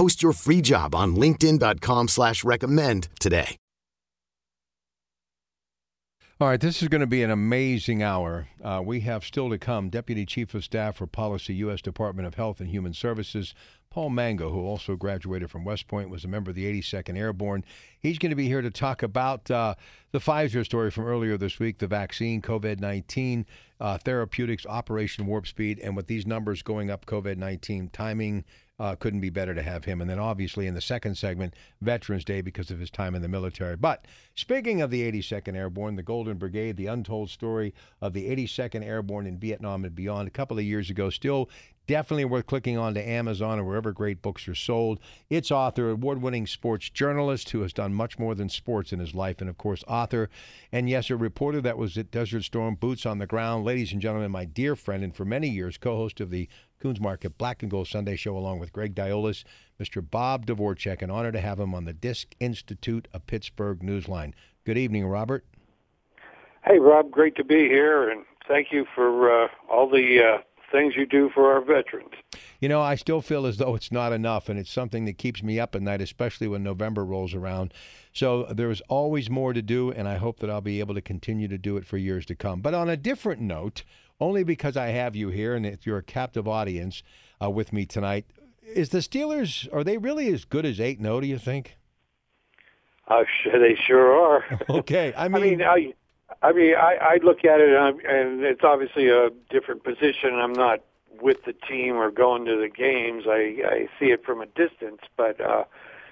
Post your free job on linkedin.com slash recommend today. All right, this is going to be an amazing hour. Uh, we have still to come Deputy Chief of Staff for Policy, U.S. Department of Health and Human Services, Paul Mango, who also graduated from West Point, was a member of the 82nd Airborne. He's going to be here to talk about uh, the Pfizer story from earlier this week, the vaccine, COVID 19, uh, therapeutics, Operation Warp Speed, and with these numbers going up, COVID 19 timing uh, couldn't be better to have him. And then obviously in the second segment, Veterans Day because of his time in the military. But speaking of the 82nd Airborne, the Golden Brigade, the untold story of the 82nd Airborne in Vietnam and beyond, a couple of years ago, still definitely worth clicking on to Amazon or wherever great books are sold. Its author, award winning sports journalist who has done much more than sports in his life, and of course, author. And yes, a reporter that was at Desert Storm, boots on the ground. Ladies and gentlemen, my dear friend, and for many years, co host of the Kuhn's Market Black and Gold Sunday Show, along with Greg Diolis, Mr. Bob Dvorchak. An honor to have him on the Disc Institute of Pittsburgh Newsline. Good evening, Robert. Hey, Rob. Great to be here, and thank you for uh, all the uh, things you do for our veterans. You know, I still feel as though it's not enough, and it's something that keeps me up at night, especially when November rolls around. So there's always more to do, and I hope that I'll be able to continue to do it for years to come. But on a different note, only because I have you here and you're a captive audience uh, with me tonight. Is the Steelers are they really as good as eight? Oh, no, do you think? Uh, they sure are. okay, I mean, I mean, I, mean, I, I look at it, and, I'm, and it's obviously a different position. I'm not with the team or going to the games. I, I see it from a distance, but uh,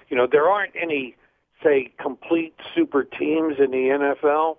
you know, there aren't any, say, complete super teams in the NFL.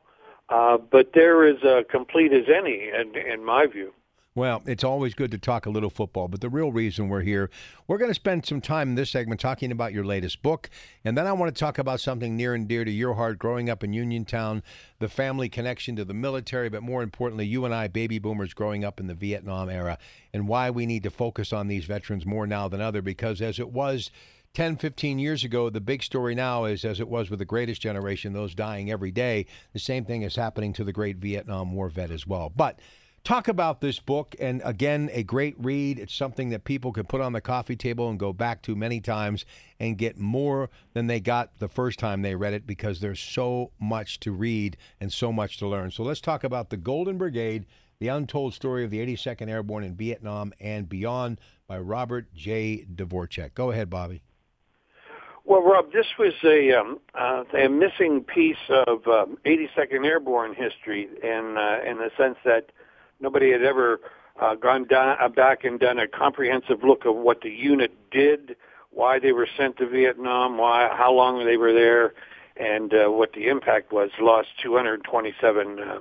Uh, but they're as uh, complete as any, in, in my view. Well, it's always good to talk a little football, but the real reason we're here, we're going to spend some time in this segment talking about your latest book. And then I want to talk about something near and dear to your heart growing up in Uniontown, the family connection to the military, but more importantly, you and I, baby boomers growing up in the Vietnam era, and why we need to focus on these veterans more now than ever, because as it was 10, 15 years ago, the big story now is, as it was with the greatest generation, those dying every day, the same thing is happening to the great Vietnam War vet as well. But talk about this book, and again, a great read. It's something that people can put on the coffee table and go back to many times and get more than they got the first time they read it because there's so much to read and so much to learn. So let's talk about the Golden Brigade. The Untold Story of the 82nd Airborne in Vietnam and Beyond by Robert J. Dvorchak. Go ahead, Bobby. Well, Rob, this was a um, uh, a missing piece of um, 82nd Airborne history, in uh, in the sense that nobody had ever uh, gone down, uh, back and done a comprehensive look of what the unit did, why they were sent to Vietnam, why how long they were there, and uh, what the impact was. Lost 227 uh,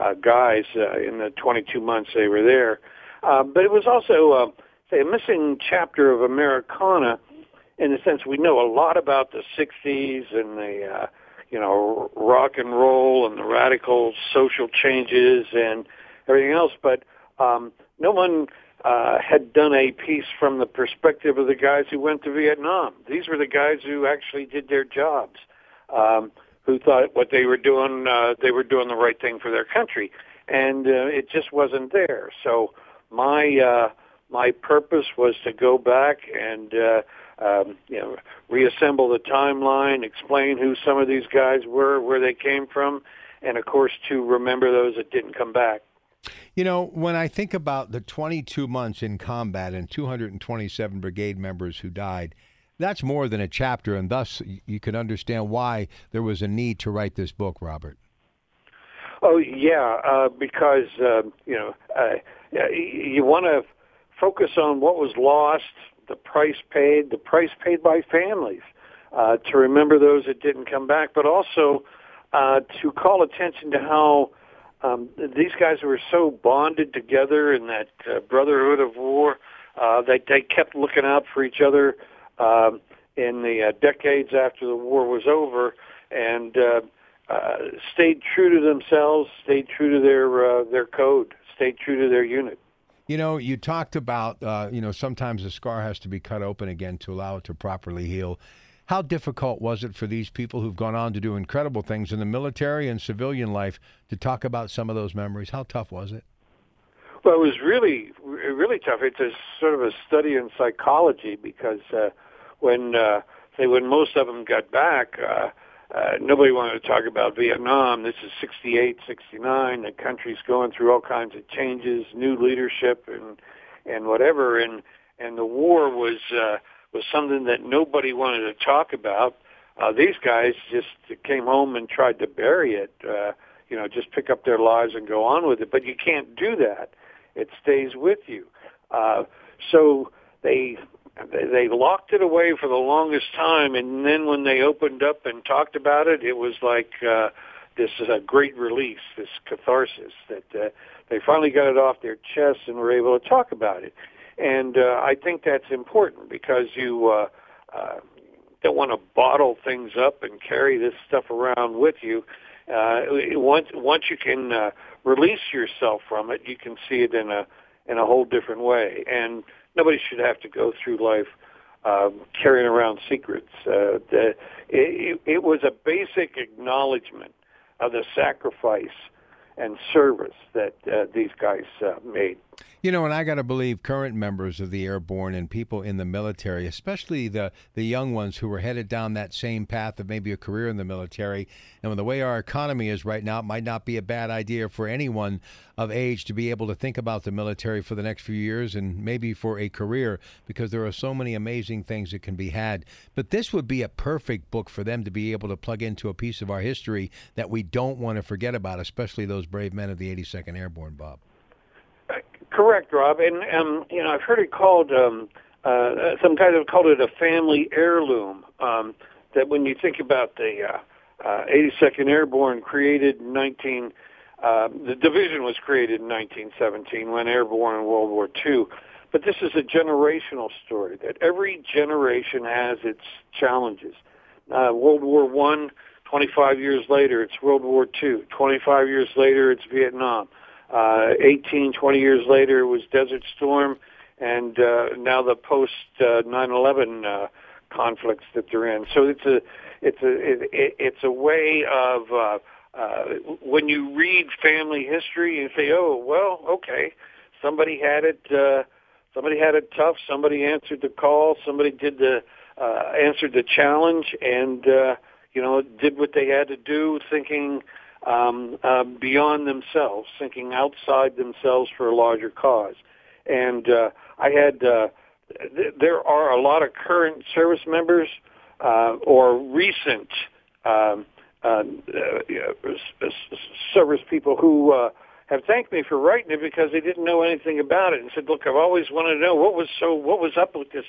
uh, guys uh, in the 22 months they were there, uh, but it was also uh, say a missing chapter of Americana in the sense we know a lot about the 60s and the uh, you know rock and roll and the radical social changes and everything else, but um, no one uh, had done a piece from the perspective of the guys who went to Vietnam. These were the guys who actually did their jobs, um, who thought what they were doing uh, they were doing the right thing for their country, and uh, it just wasn't there. So my uh, my purpose was to go back and uh, um, you know, reassemble the timeline, explain who some of these guys were, where they came from, and of course to remember those that didn't come back. You know, when I think about the 22 months in combat and 227 brigade members who died, That's more than a chapter, and thus you can understand why there was a need to write this book, Robert. Oh yeah, uh, because uh, you know uh, you want to focus on what was lost, the price paid, the price paid by families, uh, to remember those that didn't come back, but also uh, to call attention to how um, these guys were so bonded together in that uh, brotherhood of war. Uh, they they kept looking out for each other um, in the uh, decades after the war was over, and uh, uh, stayed true to themselves, stayed true to their uh, their code, stayed true to their unit. You know, you talked about, uh, you know, sometimes the scar has to be cut open again to allow it to properly heal. How difficult was it for these people who've gone on to do incredible things in the military and civilian life to talk about some of those memories? How tough was it? Well, it was really, really tough. It's a sort of a study in psychology because uh, when, uh, say, when most of them got back, uh, uh, nobody wanted to talk about Vietnam. This is 68, 69. The country's going through all kinds of changes, new leadership, and and whatever. And and the war was uh, was something that nobody wanted to talk about. Uh, these guys just came home and tried to bury it. Uh, you know, just pick up their lives and go on with it. But you can't do that. It stays with you. Uh, so they they locked it away for the longest time, and then when they opened up and talked about it, it was like uh, this is a great release, this catharsis that uh, they finally got it off their chests and were able to talk about it. And uh, I think that's important because you uh, uh, don't want to bottle things up and carry this stuff around with you. Uh, once once you can uh, release yourself from it, you can see it in a in a whole different way. And nobody should have to go through life um, carrying around secrets. Uh, the, it, it was a basic acknowledgement of the sacrifice and service that uh, these guys uh, made. You know, and I got to believe current members of the airborne and people in the military, especially the the young ones who were headed down that same path of maybe a career in the military, and with the way our economy is right now, it might not be a bad idea for anyone of age to be able to think about the military for the next few years and maybe for a career because there are so many amazing things that can be had. But this would be a perfect book for them to be able to plug into a piece of our history that we don't want to forget about, especially those brave men of the 82nd Airborne, Bob. Correct, Rob. And um, you know, I've heard it called um, uh, some guys have called it a family heirloom. Um, that when you think about the uh, uh, 82nd Airborne, created in 19, uh, the division was created in 1917, went airborne in World War II. But this is a generational story that every generation has its challenges. Uh, World War One, 25 years later, it's World War Two. 25 years later, it's Vietnam. Uh, 18, 20 years later, it was Desert Storm, and uh, now the post uh, 9/11 uh, conflicts that they're in. So it's a it's a it, it's a way of uh, uh, when you read family history, you say, oh well, okay, somebody had it. Uh, somebody had it tough. Somebody answered the call. Somebody did the uh, answered the challenge, and uh, you know did what they had to do, thinking um, uh, beyond themselves, thinking outside themselves for a larger cause. And uh, I had uh, th- there are a lot of current service members uh, or recent um, uh, uh, service people who uh, have thanked me for writing it because they didn't know anything about it and said, "Look, I've always wanted to know what was so what was up with this.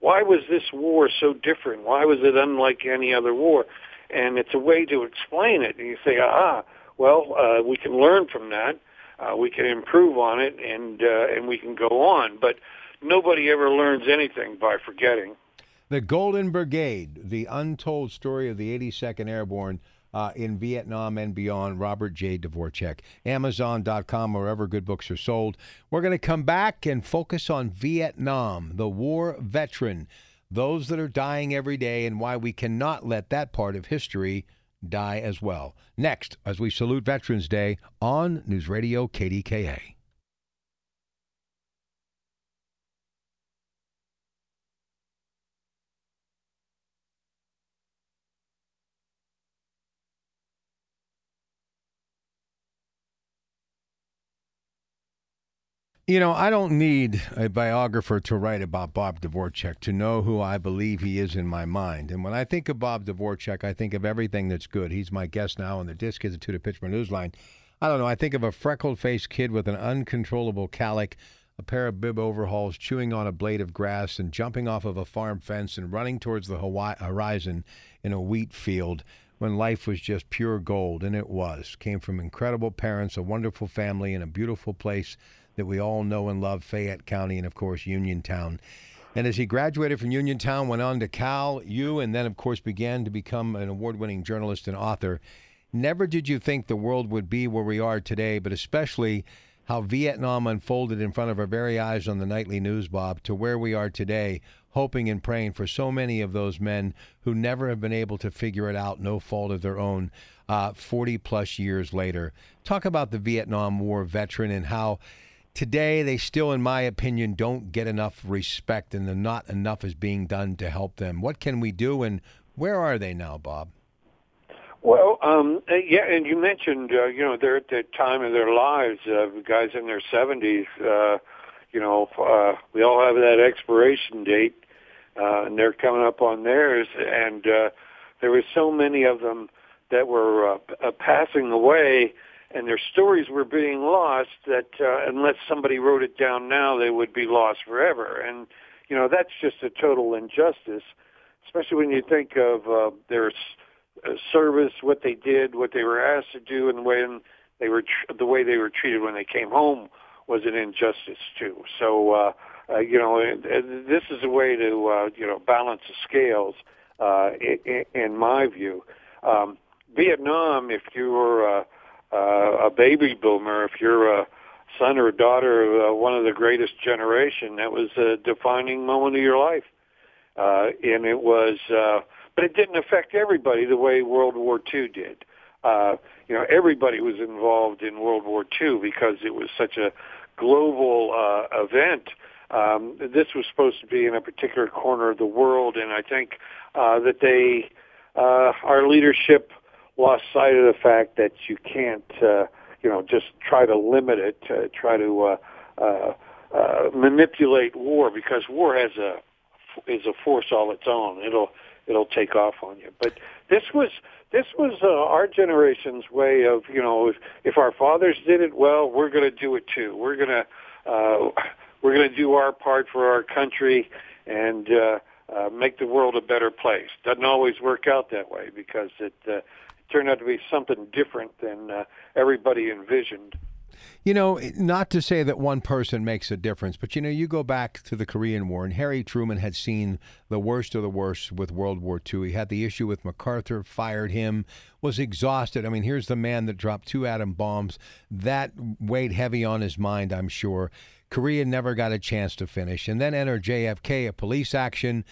Why was this war so different? Why was it unlike any other war?" And it's a way to explain it. And you say, ah, well, uh, we can learn from that, uh, we can improve on it, and uh, and we can go on. But nobody ever learns anything by forgetting. The Golden Brigade, the untold story of the 82nd Airborne. Uh, in Vietnam and beyond, Robert J. Dvorchak. Amazon.com, wherever good books are sold. We're going to come back and focus on Vietnam, the war veteran those that are dying every day, and why we cannot let that part of history die as well. Next, as we salute Veterans Day on News Radio KDKA. You know, I don't need a biographer to write about Bob Dvorchak to know who I believe he is in my mind. And when I think of Bob Dvorchak, I think of everything that's good. He's my guest now on the Disc Institute of Pittsburgh Newsline. I don't know. I think of a freckled faced kid with an uncontrollable calic, a pair of bib overhauls, chewing on a blade of grass, and jumping off of a farm fence and running towards the Hawaii horizon in a wheat field when life was just pure gold. And it was. Came from incredible parents, a wonderful family, and a beautiful place that we all know and love, Fayette County, and of course, Uniontown. And as he graduated from Uniontown, went on to Cal U, and then, of course, began to become an award winning journalist and author. Never did you think the world would be where we are today, but especially how Vietnam unfolded in front of our very eyes on the nightly news, Bob, to where we are today, hoping and praying for so many of those men who never have been able to figure it out, no fault of their own, uh, 40 plus years later. Talk about the Vietnam War veteran and how today they still, in my opinion, don't get enough respect and not enough is being done to help them. What can we do and where are they now, Bob? Well, um, uh, yeah, and you mentioned, uh, you know, they're at the time of their lives, uh, guys in their 70s, uh, you know, uh, we all have that expiration date, uh, and they're coming up on theirs, and uh, there were so many of them that were uh, uh, passing away and their stories were being lost that uh, unless somebody wrote it down now, they would be lost forever. And you know that's just a total injustice, especially when you think of uh, their uh, service, what they did, what they were asked to do, and when they were tr- the way they were treated when they came home was an injustice too. So uh, uh, you know this is a way to uh, you know balance the scales, uh, in, in my view. Um, Vietnam, if you were uh, uh, a baby boomer, if you're a son or daughter of uh, one of the greatest generation, that was a defining moment of your life. Uh, and it was, uh, but it didn't affect everybody the way World War II did. Uh, you know, everybody was involved in World War II because it was such a global uh, event. Um, this was supposed to be in a particular corner of the world, and I think uh, that they, uh, our leadership, lost sight of the fact that you can't, uh, you know, just try to limit it, uh, try to uh, uh, uh, manipulate war because war has a is a force all its own. It'll it'll take off on you. But this was this was uh, our generation's way of you know if, if our fathers did it well, we're going to do it too. We're going to uh, we're going to do our part for our country and uh, uh, make the world a better place. Doesn't always work out that way because it uh, turned out to be something different than uh, everybody envisioned. You know, not to say that one person makes a difference, but you know, you go back to the Korean War, and Harry Truman had seen the worst of the worst with World War II. He had the issue with MacArthur, fired him, was exhausted. I mean, here's the man that dropped two atom bombs. That weighed heavy on his mind, I'm sure. Korea never got a chance to finish. And then enter JFK, a police action.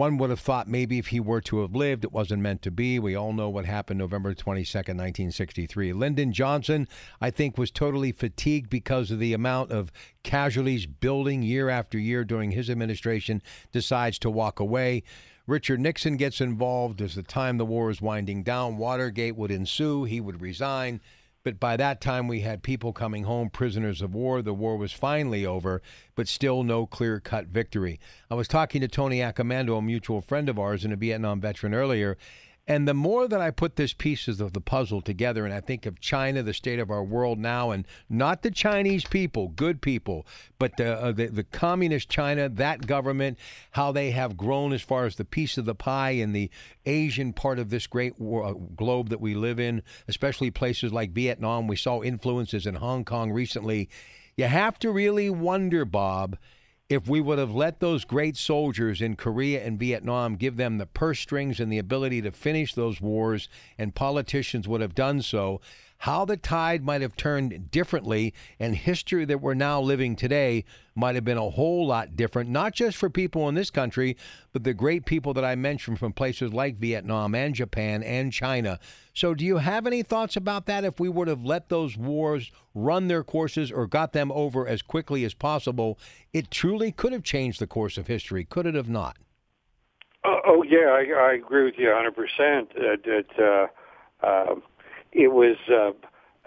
One would have thought maybe if he were to have lived, it wasn't meant to be. We all know what happened November 22nd, 1963. Lyndon Johnson, I think, was totally fatigued because of the amount of casualties building year after year during his administration, decides to walk away. Richard Nixon gets involved as the time the war is winding down. Watergate would ensue. He would resign. But by that time, we had people coming home prisoners of war. The war was finally over, but still no clear cut victory. I was talking to Tony Accomando, a mutual friend of ours and a Vietnam veteran earlier, and the more that I put this pieces of the puzzle together, and I think of China, the state of our world now, and not the Chinese people, good people, but the, uh, the, the communist China, that government, how they have grown as far as the piece of the pie in the Asian part of this great uh, globe that we live in, especially places like Vietnam. We saw influences in Hong Kong recently. You have to really wonder, Bob if we would have let those great soldiers in Korea and Vietnam give them the purse strings and the ability to finish those wars, and politicians would have done so, how the tide might have turned differently and history that we're now living today might have been a whole lot different, not just for people in this country, but the great people that I mentioned from places like Vietnam and Japan and China. So, do you have any thoughts about that if we would have let those wars run their courses or got them over as quickly as possible? It truly could have changed the course of history, could it have not? Oh, oh yeah, I, I agree with you 100%. Uh, that uh, uh, it was uh,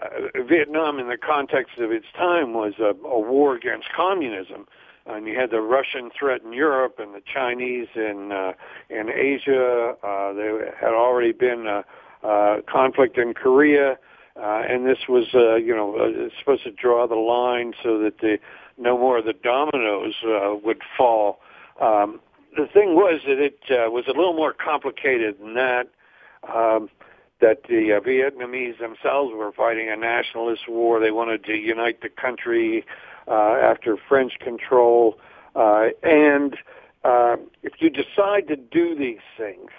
uh, Vietnam, in the context of its time, was a, a war against communism. And you had the Russian threat in Europe and the Chinese in uh, in Asia. Uh, there had already been a, a conflict in Korea, uh, and this was, uh, you know, uh, supposed to draw the line so that the no more of the dominoes uh, would fall. Um, the thing was that it uh, was a little more complicated than that. Um, that the uh, Vietnamese themselves were fighting a nationalist war. They wanted to unite the country uh, after French control. Uh, and uh, if you decide to do these things,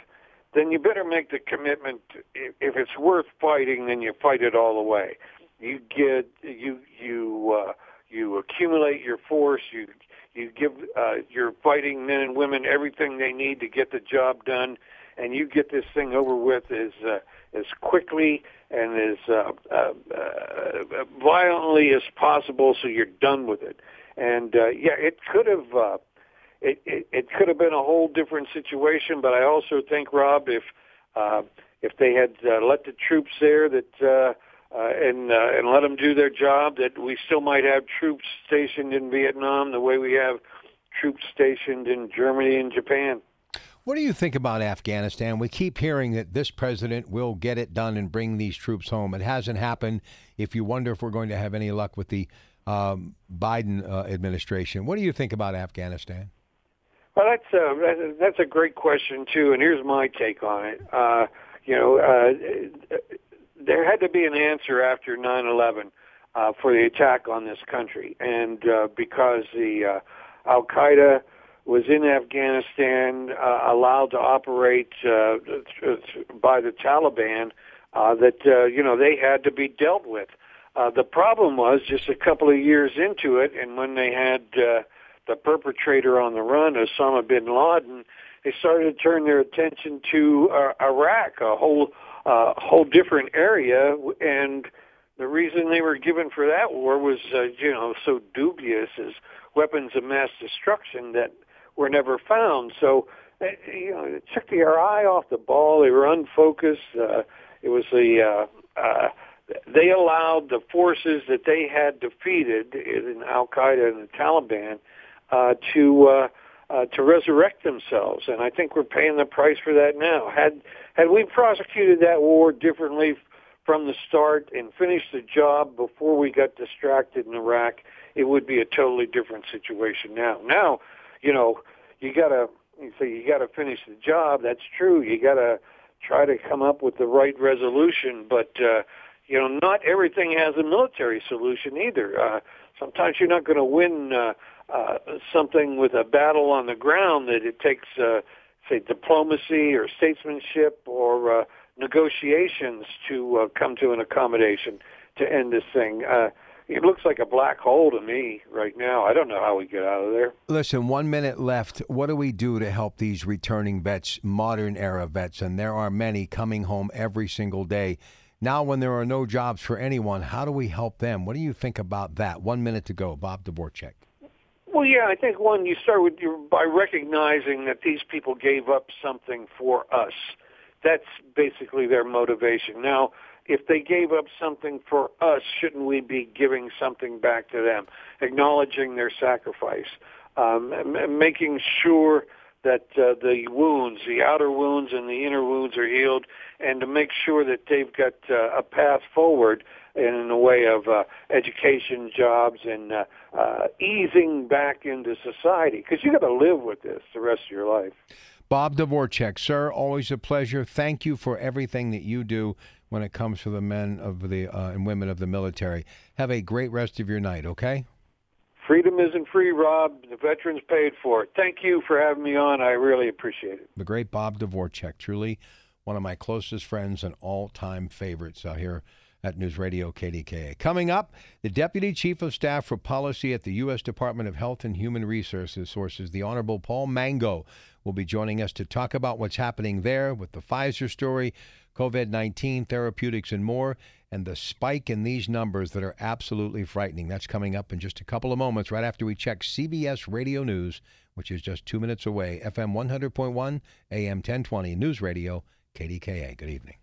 then you better make the commitment. If it's worth fighting, then you fight it all the way. You get you you uh, you accumulate your force. You you give uh, your fighting men and women everything they need to get the job done, and you get this thing over with as uh, as quickly and as uh, uh, uh, violently as possible, so you're done with it. And uh, yeah, it could have uh, it, it it could have been a whole different situation. But I also think, Rob, if uh, if they had uh, let the troops there that uh, uh, and uh, and let them do their job, that we still might have troops stationed in Vietnam the way we have troops stationed in Germany and Japan. What do you think about Afghanistan? We keep hearing that this president will get it done and bring these troops home. It hasn't happened. If you wonder if we're going to have any luck with the um, Biden uh, administration, what do you think about Afghanistan? Well, that's a that's a great question too, and here's my take on it. Uh, you know, uh, there had to be an answer after 9/11 uh, for the attack on this country, and uh, because the uh, Al Qaeda was in Afghanistan, uh, allowed to operate uh, by the Taliban, uh, that uh, you know they had to be dealt with. Uh, the problem was just a couple of years into it, and when they had uh, the perpetrator on the run, Osama bin Laden, they started to turn their attention to uh, Iraq, a whole uh, whole different area, and the reason they were given for that war was, uh, you know, so dubious as weapons of mass destruction that were never found. So, uh, you know, it took their eye off the ball. They were unfocused. Uh, it was the uh, uh, they allowed the forces that they had defeated in Al Qaeda and the Taliban uh, to uh, uh, to resurrect themselves, and I think we're paying the price for that now. Had had we prosecuted that war differently from the start and finished the job before we got distracted in Iraq, it would be a totally different situation now. Now, you know, you gotta you say you gotta finish the job. That's true. You gotta try to come up with the right resolution, but uh, you know, not everything has a military solution either. Uh, sometimes you're not going to win uh, uh, something with a battle on the ground. That it takes, uh, say, diplomacy or statesmanship or uh, negotiations to uh, come to an accommodation to end this thing. Uh, it looks like a black hole to me right now. I don't know how we get out of there. Listen, one minute left. What do we do to help these returning vets, modern era vets? And there are many coming home every single day. Now, when there are no jobs for anyone, how do we help them? What do you think about that? One minute to go. Bob Dvorchak. Well, yeah, I think one, you start with your, by recognizing that these people gave up something for us. That's basically their motivation. Now, if they gave up something for us, shouldn't we be giving something back to them, acknowledging their sacrifice, um, making sure that uh, the wounds, the outer wounds and the inner wounds are healed, and to make sure that they've got uh, a path forward in the way of uh, education, jobs, and uh, uh, easing back into society. Because you've got to live with this the rest of your life. Bob Dvorchak, sir, always a pleasure. Thank you for everything that you do when it comes to the men of the uh, and women of the military. Have a great rest of your night, okay? Freedom isn't free, Rob. The veterans paid for it. Thank you for having me on. I really appreciate it. The great Bob Dvorchak, truly one of my closest friends and all-time favorites out here at News Radio KDKA. Coming up, the Deputy Chief of Staff for Policy at the U.S. Department of Health and Human Resources sources, the Honorable Paul Mango, will be joining us to talk about what's happening there with the Pfizer story, COVID 19 therapeutics, and more, and the spike in these numbers that are absolutely frightening. That's coming up in just a couple of moments, right after we check CBS Radio News, which is just two minutes away. FM 100.1, AM 1020, News Radio, KDKA. Good evening.